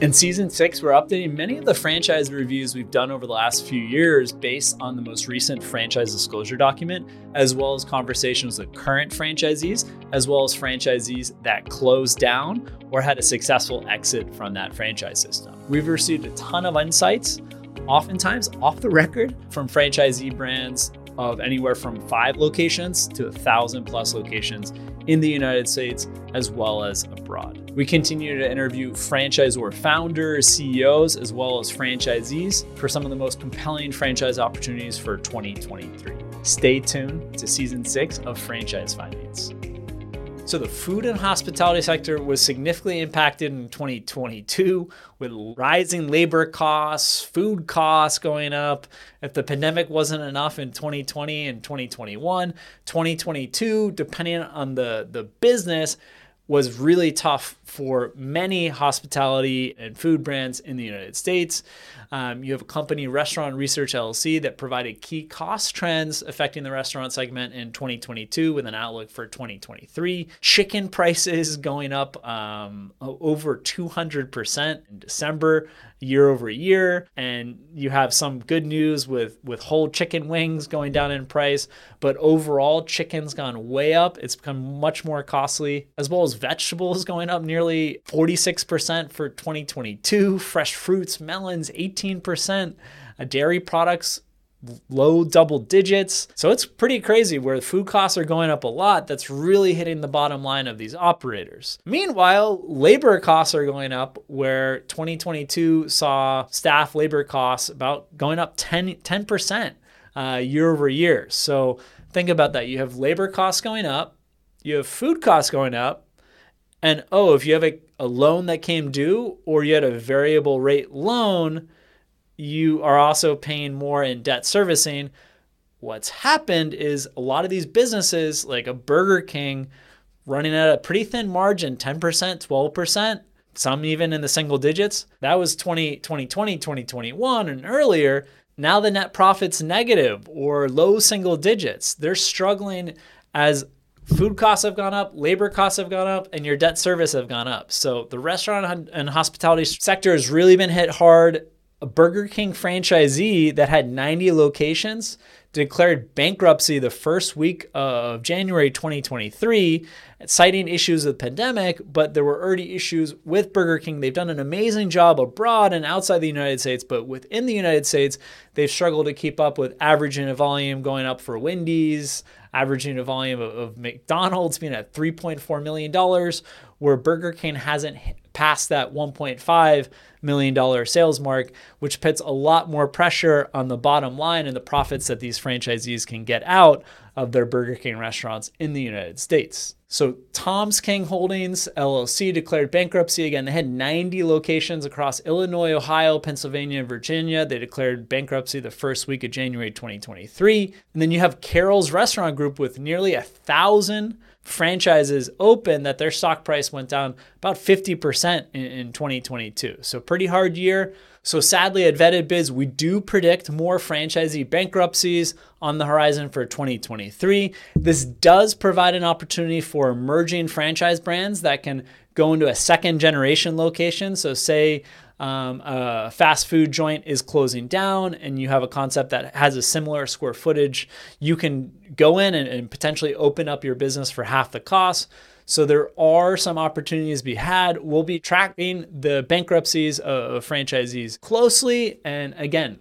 In season six, we're updating many of the franchise reviews we've done over the last few years based on the most recent franchise disclosure document, as well as conversations with current franchisees, as well as franchisees that closed down or had a successful exit from that franchise system. We've received a ton of insights, oftentimes off the record, from franchisee brands of anywhere from five locations to a thousand plus locations in the United States as well as abroad. We continue to interview franchisor founders, CEOs, as well as franchisees for some of the most compelling franchise opportunities for 2023. Stay tuned to season six of Franchise Findings. So the food and hospitality sector was significantly impacted in 2022 with rising labor costs, food costs going up. If the pandemic wasn't enough in 2020 and 2021, 2022, depending on the, the business, was really tough for many hospitality and food brands in the United States. Um, you have a company, Restaurant Research LLC, that provided key cost trends affecting the restaurant segment in 2022 with an outlook for 2023. Chicken prices going up um, over 200% in December year over year and you have some good news with with whole chicken wings going down in price but overall chicken's gone way up it's become much more costly as well as vegetables going up nearly 46% for 2022 fresh fruits melons 18% uh, dairy products low double digits. So it's pretty crazy where food costs are going up a lot. That's really hitting the bottom line of these operators. Meanwhile, labor costs are going up where 2022 saw staff labor costs about going up 10, 10% uh, year over year. So think about that. You have labor costs going up, you have food costs going up, and oh, if you have a, a loan that came due or you had a variable rate loan, you are also paying more in debt servicing. What's happened is a lot of these businesses, like a Burger King, running at a pretty thin margin 10%, 12%, some even in the single digits. That was 20, 2020, 2021, and earlier. Now the net profit's negative or low single digits. They're struggling as food costs have gone up, labor costs have gone up, and your debt service have gone up. So the restaurant and hospitality sector has really been hit hard a Burger King franchisee that had 90 locations declared bankruptcy the first week of January 2023, citing issues with the pandemic, but there were already issues with Burger King. They've done an amazing job abroad and outside the United States, but within the United States, they've struggled to keep up with average unit volume going up for Wendy's, average unit volume of, of McDonald's being at $3.4 million, where Burger King hasn't passed that 1.5 million dollar sales mark, which puts a lot more pressure on the bottom line and the profits that these franchisees can get out of their Burger King restaurants in the United States. So, Tom's King Holdings LLC declared bankruptcy again. They had 90 locations across Illinois, Ohio, Pennsylvania, and Virginia. They declared bankruptcy the first week of January 2023. And then you have Carroll's Restaurant Group with nearly a thousand franchises open that their stock price went down about 50% in, in 2022. So, pretty hard year. So, sadly, at Vetted Biz, we do predict more franchisee bankruptcies on the horizon for 2023. This does provide an opportunity for emerging franchise brands that can go into a second generation location. So, say um, a fast food joint is closing down and you have a concept that has a similar square footage, you can go in and, and potentially open up your business for half the cost. So there are some opportunities to be had. We'll be tracking the bankruptcies of franchisees closely. And again,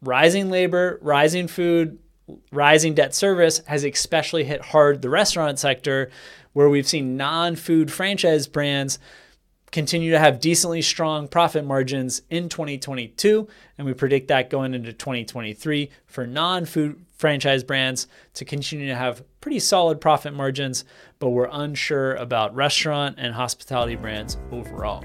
rising labor, rising food, rising debt service has especially hit hard the restaurant sector, where we've seen non food franchise brands continue to have decently strong profit margins in 2022 and we predict that going into 2023 for non-food franchise brands to continue to have pretty solid profit margins but we're unsure about restaurant and hospitality brands overall